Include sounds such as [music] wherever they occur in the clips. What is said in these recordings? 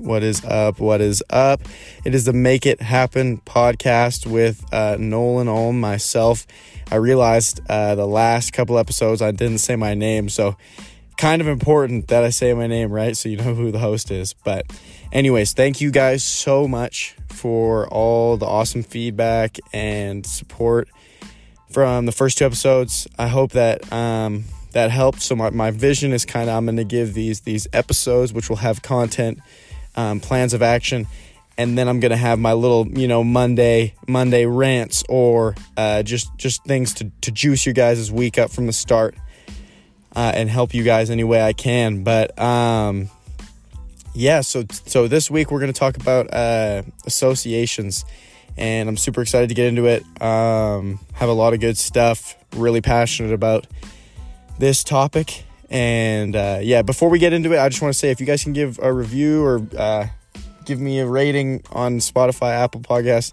What is up? What is up? It is the Make It Happen podcast with uh, Nolan Olm, myself. I realized uh, the last couple episodes I didn't say my name, so kind of important that I say my name, right? So you know who the host is. But, anyways, thank you guys so much for all the awesome feedback and support from the first two episodes. I hope that um, that helped. So my, my vision is kind of I'm going to give these these episodes, which will have content, um, plans of action, and then I'm to have my little you know Monday Monday rants or uh, just just things to to juice your guys' week up from the start. Uh, and help you guys any way I can. But um, yeah, so so this week we're to talk about uh, associations, and I'm super excited to get into it. Um, have a lot of good stuff. Really passionate about this topic, and uh, yeah. Before we get into it, I just want to say if you guys can give a review or uh, give me a rating on Spotify, Apple Podcasts,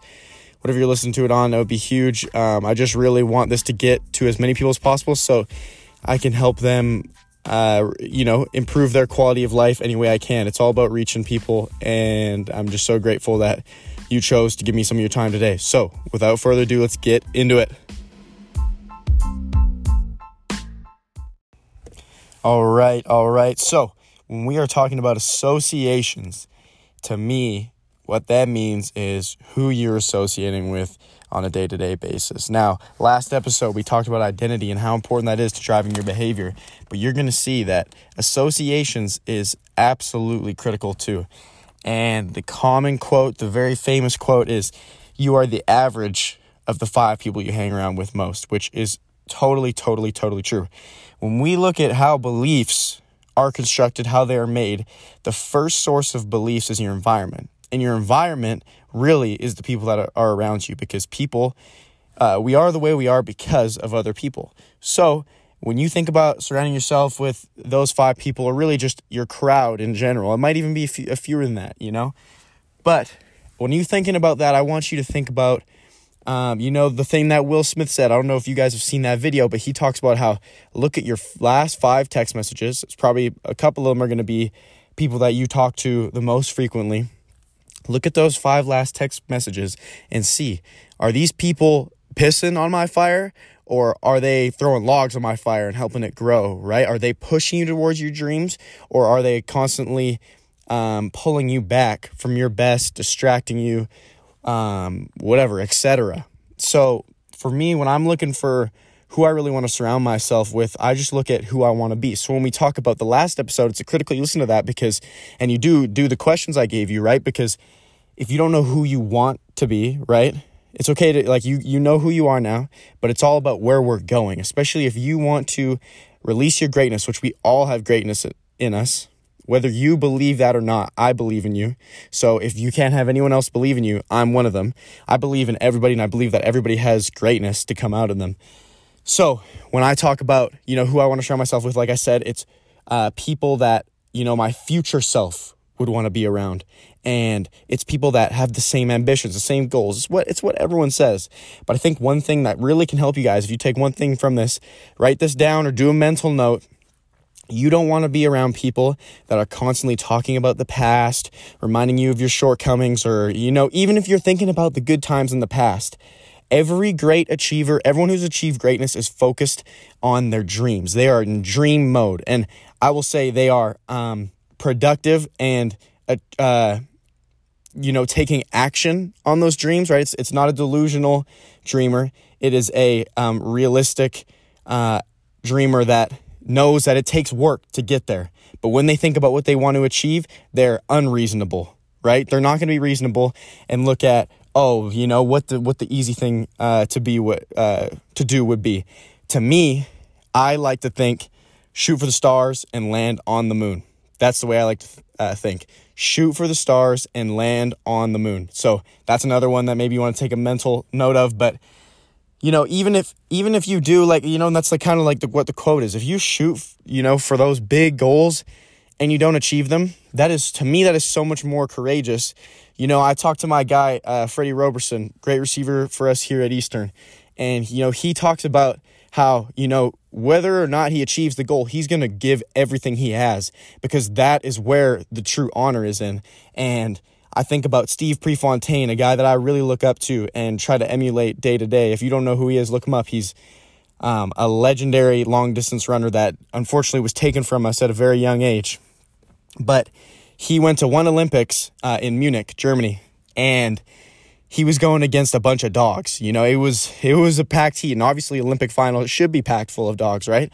whatever you're listening to it on, that would be huge. Um, I just really want this to get to as many people as possible, so I can help them uh, you know, improve their quality of life any way I can. It's all about reaching people, and I'm just so grateful that you chose to give me some of your time today. So, without further ado, let's get into it. All right, all right. So, when we are talking about associations, to me, what that means is who you're associating with on a day to day basis. Now, last episode, we talked about identity and how important that is to driving your behavior, but you're going to see that associations is absolutely critical too. And the common quote, the very famous quote is, You are the average of the five people you hang around with most, which is totally, totally, totally true. When we look at how beliefs are constructed, how they are made, the first source of beliefs is your environment. And your environment really is the people that are, around you because people, uh, we are the way we are because of other people. So when you think about surrounding yourself with those five people or really just your crowd in general, it might even be a, few, a fewer than that, you know? But when you're thinking about that, I want you to think about, um, you know, the thing that Will Smith said. I don't know if you guys have seen that video, but he talks about how look at your last five text messages. It's probably a couple of them are going to be people that you talk to the most frequently Look at those five last text messages and see are these people pissing on my fire or are they throwing logs on my fire and helping it grow, right? Are they pushing you towards your dreams or are they constantly um, pulling you back from your best, distracting you, um, whatever, etc. So for me, when I'm looking for who I really want to surround myself with, I just look at who I want to be. So when we talk about the last episode, it's a critically listen to that because, and you do do the questions I gave you, right? Because if you don't know who you want to be, right? It's okay to like you you know who you are now, but it's all about where we're going, especially if you want to release your greatness, which we all have greatness in us. Whether you believe that or not, I believe in you. So if you can't have anyone else believe in you, I'm one of them. I believe in everybody and I believe that everybody has greatness to come out of them. So when I talk about, you know, who I want to share myself with, like I said, it's uh, people that, you know, my future self would want to be around. And it's people that have the same ambitions, the same goals. It's what it's what everyone says. But I think one thing that really can help you guys, if you take one thing from this, write this down or do a mental note. You don't want to be around people that are constantly talking about the past, reminding you of your shortcomings, or, you know, even if you're thinking about the good times in the past. Every great achiever, everyone who's achieved greatness is focused on their dreams. They are in dream mode. And I will say they are um, productive and uh, uh, you know taking action on those dreams right it's, it's not a delusional dreamer it is a um, realistic uh, dreamer that knows that it takes work to get there but when they think about what they want to achieve they're unreasonable right they're not going to be reasonable and look at oh you know what the what the easy thing uh, to be what uh, to do would be to me i like to think shoot for the stars and land on the moon that's the way I like to uh, think. Shoot for the stars and land on the moon. So that's another one that maybe you want to take a mental note of. But you know, even if even if you do like you know, that's like kind of like the, what the quote is. If you shoot, you know, for those big goals and you don't achieve them, that is to me that is so much more courageous. You know, I talked to my guy uh, Freddie Roberson, great receiver for us here at Eastern, and you know he talks about how, you know, whether or not he achieves the goal, he's going to give everything he has because that is where the true honor is in. And I think about Steve Prefontaine, a guy that I really look up to and try to emulate day to day. If you don't know who he is, look him up. He's um, a legendary long distance runner that unfortunately was taken from us at a very young age. But he went to one Olympics uh, in Munich, Germany, and he was going against a bunch of dogs. You know, it was it was a packed heat, and obviously Olympic final should be packed full of dogs, right?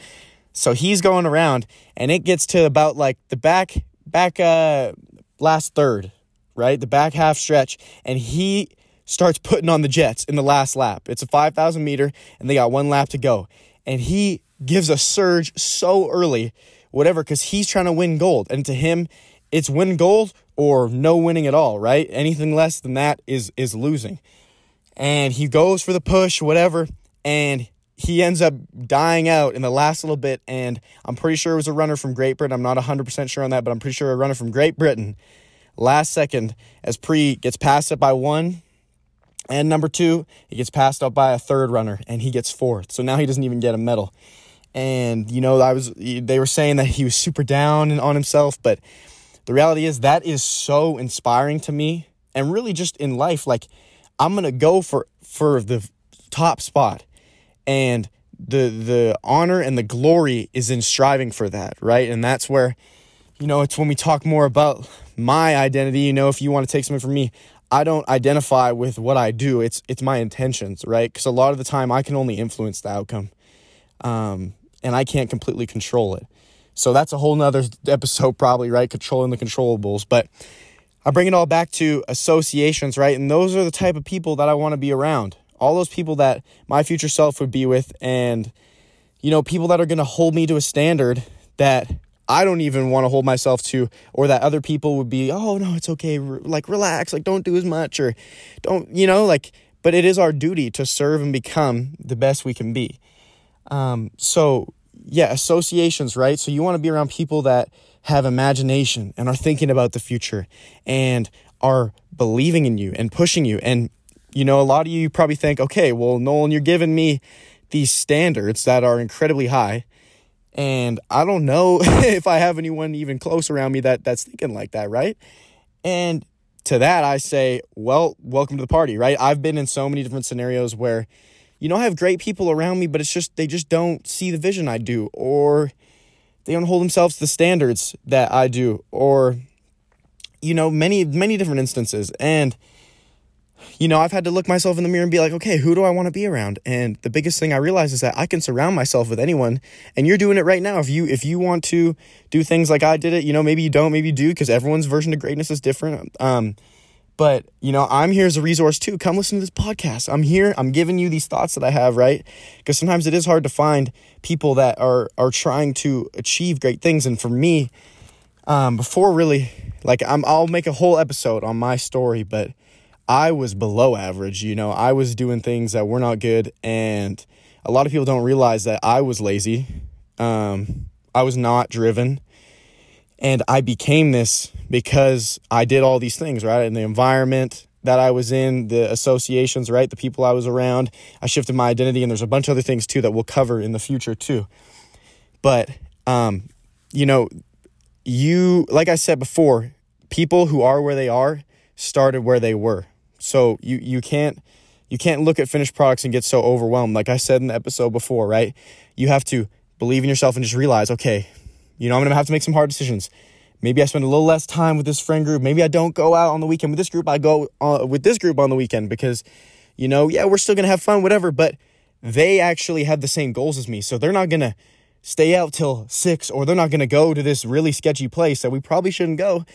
So he's going around, and it gets to about like the back back uh last third, right? The back half stretch, and he starts putting on the jets in the last lap. It's a 5,000 meter, and they got one lap to go. And he gives a surge so early, whatever, because he's trying to win gold. And to him, it's win gold or no winning at all, right? Anything less than that is is losing. And he goes for the push, whatever, and he ends up dying out in the last little bit. And I'm pretty sure it was a runner from Great Britain. I'm not 100% sure on that, but I'm pretty sure a runner from Great Britain. Last second, as Pre gets passed up by one, and number two, he gets passed up by a third runner and he gets fourth. So now he doesn't even get a medal. And, you know, I was, they were saying that he was super down and on himself, but the reality is that is so inspiring to me and really just in life. Like, I'm going to go for, for the top spot and the, the honor and the glory is in striving for that. Right. And that's where, you know, it's when we talk more about my identity, you know, if you want to take something from me, I don't identify with what I do. It's it's my intentions, right? Because a lot of the time I can only influence the outcome, um, and I can't completely control it. So that's a whole nother episode, probably, right? Controlling the controllables. But I bring it all back to associations, right? And those are the type of people that I want to be around. All those people that my future self would be with, and you know, people that are going to hold me to a standard that I don't even want to hold myself to, or that other people would be, oh, no, it's okay. like, relax. Like, don't do as much, or don't, you know, like, but it is our duty to serve and become the best we can be. Um, so, yeah, associations, right? So, you want to be around people that have imagination and are thinking about the future and are believing in you and pushing you. And, you know, a lot of you probably think, okay, well, Nolan, you're giving me these standards that are incredibly high and I don't know [laughs] if I have anyone even close around me that that's thinking like that, right? And to that I say, well, welcome to the party, right? I've been in so many different scenarios where you know I have great people around me, but it's just they just don't see the vision I do or they don't hold themselves to the standards that I do or you know, many many different instances. And you know, I've had to look myself in the mirror and be like, okay, who do I want to be around? And the biggest thing I realize is that I can surround myself with anyone, and you're doing it right now. If you if you want to do things like I did it, you know, maybe you don't, maybe you do, because everyone's version of greatness is different. Um, but you know, I'm here as a resource too. Come listen to this podcast. I'm here. I'm giving you these thoughts that I have, right? Because sometimes it is hard to find people that are are trying to achieve great things. And for me, um, before really, like, I'm, I'll make a whole episode on my story, but I was below average. You know, I was doing things that were not good, and a lot of people don't realize that I was lazy. Um, I was not driven, and I became this because I did all these things right in the environment that I was in, the associations, right, the people I was around. I shifted my identity, and there's a bunch of other things too that we'll cover in the future too. But um, you know, you like I said before, people who are where they are started where they were so you you can't you can't look at finished products and get so overwhelmed. Like I said in the episode before, right? You have to believe in yourself and just realize, okay, you know, I'm gonna have to make some hard decisions. Maybe I spend a little less time with this friend group. Maybe I don't go out on the weekend with this group. I go uh, with this group on the weekend because, you know, yeah, we're still gonna have fun, whatever. But they actually have the same goals as me, so they're not gonna stay out till six or they're not gonna go to this really sketchy place that we probably shouldn't go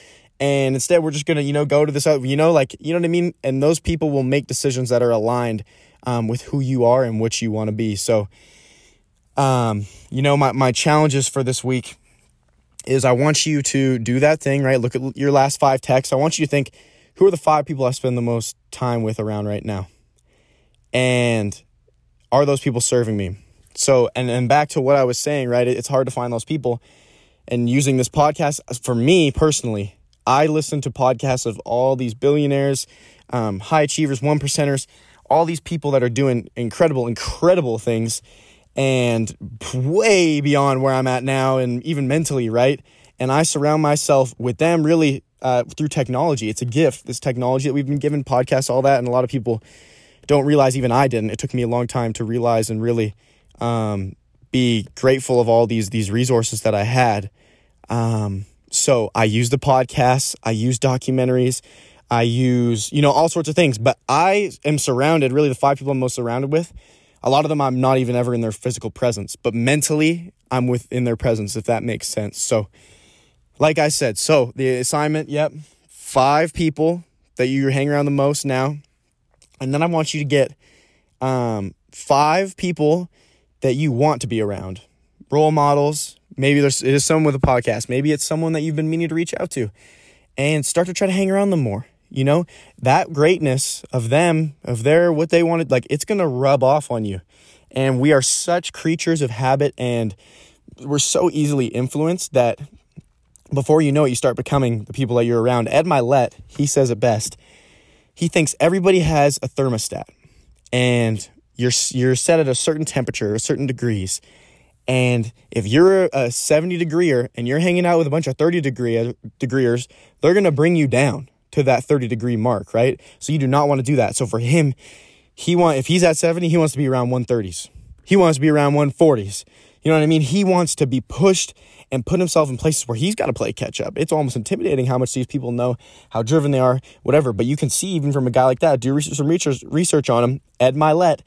and instead we're just gonna you know go to this you know like you know what i mean? And those people will make decisions that are aligned um, with who you are and what you want to be. So um, you know my, my challenges for this week is i want you to do that thing right? Look at your last five texts. I want you to think who are the five people i spend the most time with around right now? And are those people serving me? So and and back to what i was saying right? It's hard to find those people. And using this podcast for me personally I listen to podcasts of all these billionaires, um, high achievers, one percenters, all these people that are doing incredible, incredible things. and way beyond where I'm at now and even mentally, right? And I surround myself with them really uh, through technology. It's a gift, this technology that we've been given, podcasts, all that. And a lot of people don't realize, even I didn't. It took me a long time to realize and really um, be grateful of all these these resources that I had. Um, so I use the podcasts, I use documentaries, I use, you know, all sorts of things. But I am surrounded, really, the five people I'm most surrounded with. A lot of them I'm not even ever in their physical presence, but mentally I'm within their presence, if that makes sense. So, like I said, so the assignment, yep, five people that you hang around the most now. And then I want you to get um, five people that you want to be around, role models. Maybe there's it is someone with a podcast. Maybe it's someone that you've been meaning to reach out to, and start to try to hang around them more. You know that greatness of them, of their what they wanted, like it's gonna rub off on you. And we are such creatures of habit, and we're so easily influenced that before you know it, you start becoming the people that you're around. Ed Mylett, he says it best. He thinks everybody has a thermostat, and you're you're set at a certain temperature, a certain degrees. And if you're a 70 degreeer and you're hanging out with a bunch of 30 degree degreers, they're going to bring you down to that 30 degree mark, right? So you do not want to do that. So for him, he want if he's at 70, he wants to be around 130s. He wants to be around 140s. You know what I mean? He wants to be pushed and put himself in places where he's got to play catch up. It's almost intimidating how much these people know, how driven they are, whatever. But you can see even from a guy like that, do some research, on him, Ed Mylett,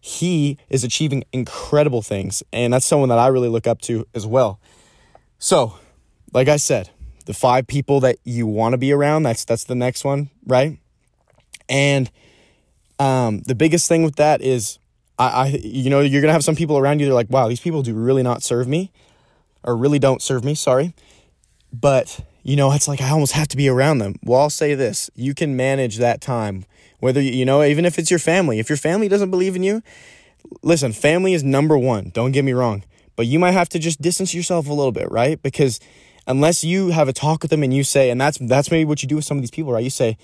he is achieving incredible things. And that's someone that I really look up to as well. So, like I said, the five people that you want to be around, that's that's the next one, right? And um, the biggest thing with that is I, I you know, you're gonna have some people around you, they're like, wow, these people do really not serve me or really don't serve me, sorry. But, you know, it's like I almost have to be around them. Well, I'll say this you can manage that time, whether, you know, even if it's your family. If your family doesn't believe in you, listen, family is number one, don't get me wrong. But you might have to just distance yourself a little bit, right? Because unless you have a talk with them and you say, and that's that's maybe what you do with some of these people, right? You say,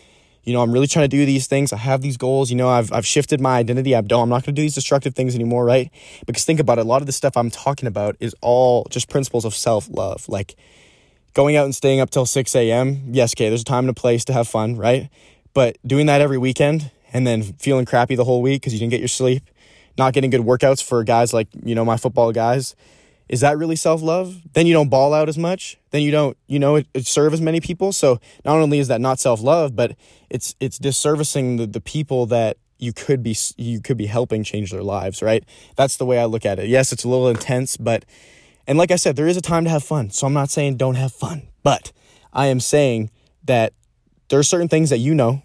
you know, I'm really trying to do these things. I have these goals. You know, I've, I've shifted my identity. I don't, I'm not going to do these destructive things anymore, right? Because think about it. A lot of the stuff I'm talking about is all just principles of self love. Like going out and staying up till 6 a.m. Yes, okay, there's a time and a place to have fun, right? But doing that every weekend and then feeling crappy the whole week because you didn't get your sleep, not getting good workouts for guys like, you know, my football guys is that really self love? Then you don't ball out as much. Then you don't, you know, it serve as many people. So not only is that not self love, but it's it's disservicing the, the people that you could be you could be helping change their lives. Right? That's the way I look at it. Yes, it's a little intense, but and like I said, there is a time to have fun. So I'm not saying don't have fun, but I am saying that there are certain things that you know,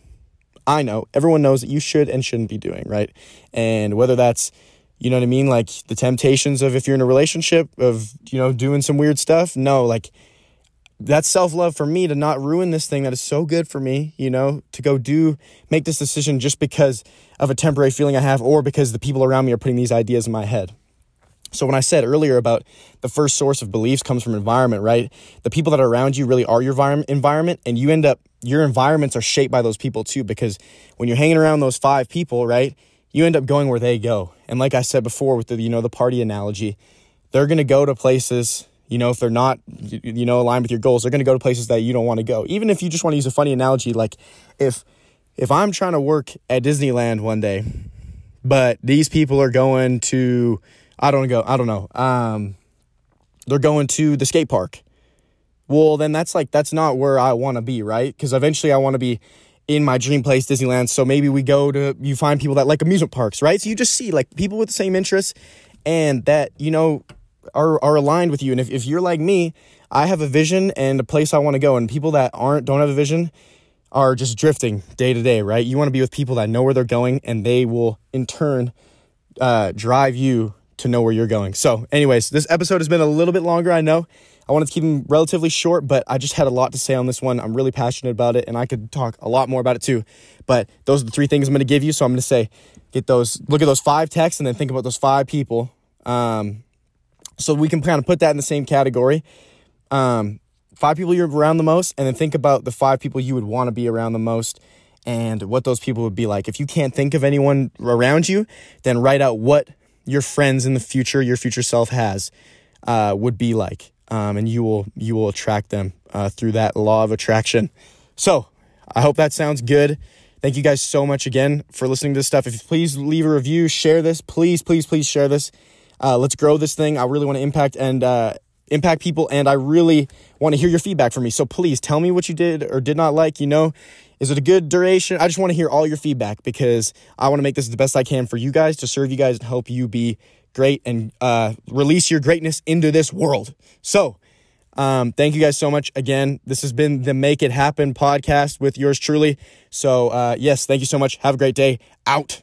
I know, everyone knows that you should and shouldn't be doing. Right? And whether that's you know what I mean? Like the temptations of if you're in a relationship of, you know, doing some weird stuff. No, like that's self love for me to not ruin this thing that is so good for me, you know, to go do, make this decision just because of a temporary feeling I have or because the people around me are putting these ideas in my head. So when I said earlier about the first source of beliefs comes from environment, right? The people that are around you really are your environment and you end up your environments are shaped by those people too because when you're hanging around those five people, right? you end up going where they go. And like I said before with the you know the party analogy, they're going to go to places, you know, if they're not you know aligned with your goals, they're going to go to places that you don't want to go. Even if you just want to use a funny analogy like if if I'm trying to work at Disneyland one day, but these people are going to I don't go, I don't know. Um they're going to the skate park. Well, then that's like that's not where I want to be, right? Cuz eventually I want to be in my dream place, Disneyland. So maybe we go to, you find people that like amusement parks, right? So you just see like people with the same interests and that, you know, are, are aligned with you. And if, if you're like me, I have a vision and a place I want to go. And people that aren't, don't have a vision are just drifting day to day, right? You want to be with people that know where they're going and they will in turn uh, drive you to know where you're going. So, anyways, this episode has been a little bit longer, I know. I wanted to keep them relatively short, but I just had a lot to say on this one. I'm really passionate about it, and I could talk a lot more about it too. But those are the three things I'm going to give you. So I'm going to say, get those, look at those five texts, and then think about those five people. Um, so we can kind of put that in the same category. Um, five people you're around the most, and then think about the five people you would want to be around the most and what those people would be like. If you can't think of anyone around you, then write out what your friends in the future, your future self has, uh, would be like, um, and you will you will attract them uh, through that law of attraction. So I hope that sounds good. Thank you guys so much again for listening to this stuff. If you please leave a review, share this, please, please, please share this. Uh, let's grow this thing. I really want to impact and uh, impact people, and I really want to hear your feedback from me. So please tell me what you did or did not like. You know, is it a good duration? I just want to hear all your feedback because I want to make this the best I can for you guys to serve you guys and help you be great and uh, release your greatness into this world. So, um, thank you guys so much again. This has been the Make It Happen podcast with yours truly. So, uh, yes, thank you so much. Have a great day. Out.